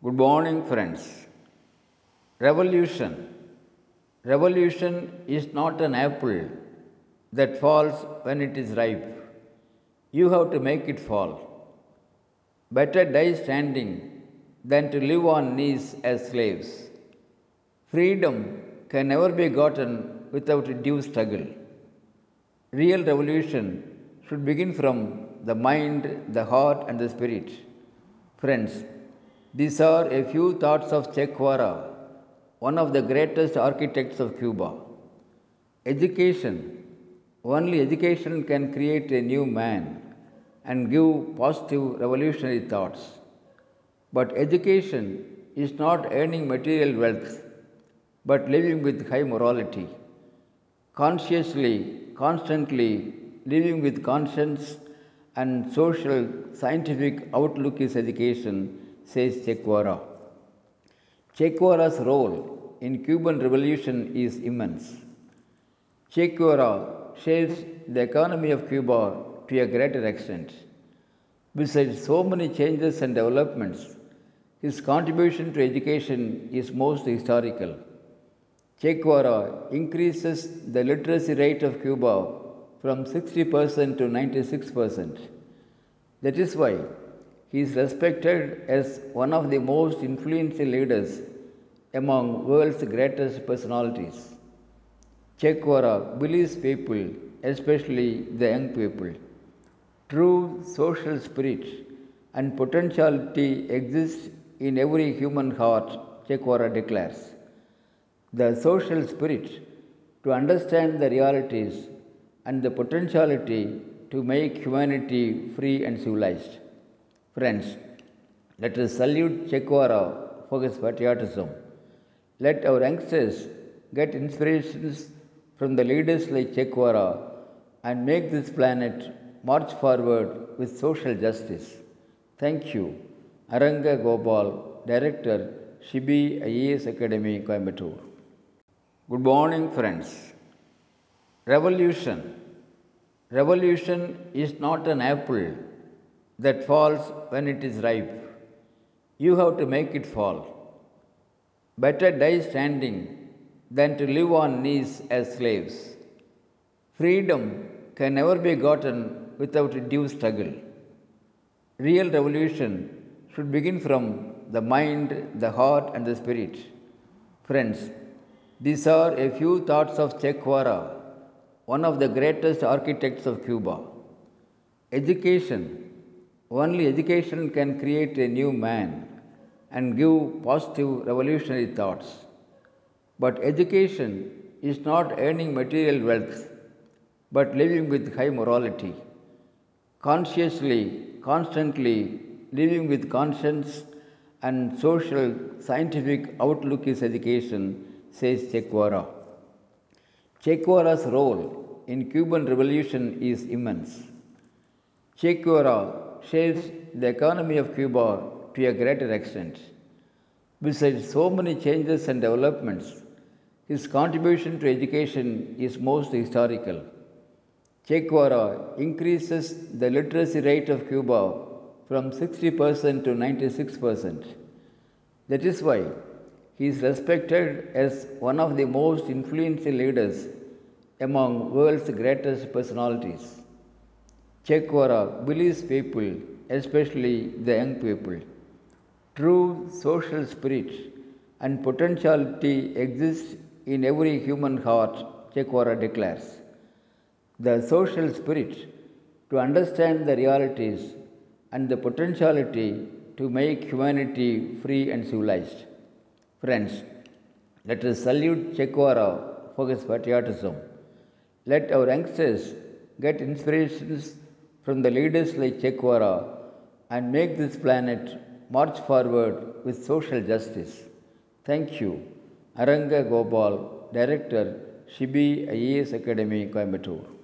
Good morning, friends. Revolution. Revolution is not an apple that falls when it is ripe. You have to make it fall. Better die standing than to live on knees as slaves. Freedom can never be gotten without a due struggle. Real revolution should begin from the mind, the heart, and the spirit. Friends, these are a few thoughts of Che Guevara, one of the greatest architects of Cuba. Education, only education can create a new man and give positive revolutionary thoughts. But education is not earning material wealth, but living with high morality. Consciously, constantly living with conscience and social scientific outlook is education, says Che Guevara. Che Guevara's role in Cuban revolution is immense. Che Guevara shapes the economy of Cuba to a greater extent. Besides so many changes and developments, his contribution to education is most historical. Che Guevara increases the literacy rate of Cuba from 60% to 96%. That is why he is respected as one of the most influential leaders among world's greatest personalities. Che believes people, especially the young people, true social spirit and potentiality exists in every human heart, Che declares. The social spirit to understand the realities and the potentiality to make humanity free and civilized. Friends, let us salute Che Guevara for his patriotism. Let our youngsters get inspirations from the leaders like Che Guevara and make this planet march forward with social justice. Thank you. Aranga Gopal, Director, Shibi IAS Academy, Coimbatore. Good morning, friends. Revolution. Revolution is not an apple that falls when it is ripe. You have to make it fall. Better die standing than to live on knees as slaves. Freedom can never be gotten without a due struggle. Real revolution should begin from the mind, the heart, and the spirit. Friends, these are a few thoughts of Che Guevara, one of the greatest architects of Cuba. Education, only education can create a new man and give positive revolutionary thoughts. But education is not earning material wealth, but living with high morality. Consciously, constantly living with conscience and social scientific outlook is education, says Che Guevara. Che Guevara's role in Cuban revolution is immense. Che Guevara shapes the economy of Cuba to a greater extent. Besides so many changes and developments, his contribution to education is most historical. Che Guevara increases the literacy rate of Cuba from 60% to 96%. That is why he is respected as one of the most influential leaders among world's greatest personalities. Che Guevara believes people, especially the young people, true social spirit and potentiality exists in every human heart, Che Guevara declares. The social spirit to understand the realities and the potentiality to make humanity free and civilized. Friends, let us salute Che Guevara for his patriotism. Let our youngsters get inspirations from the leaders like Che Guevara and make this planet march forward with social justice. Thank you. Aranga Gopal, Director, Shibi IAS Academy, Coimbatore.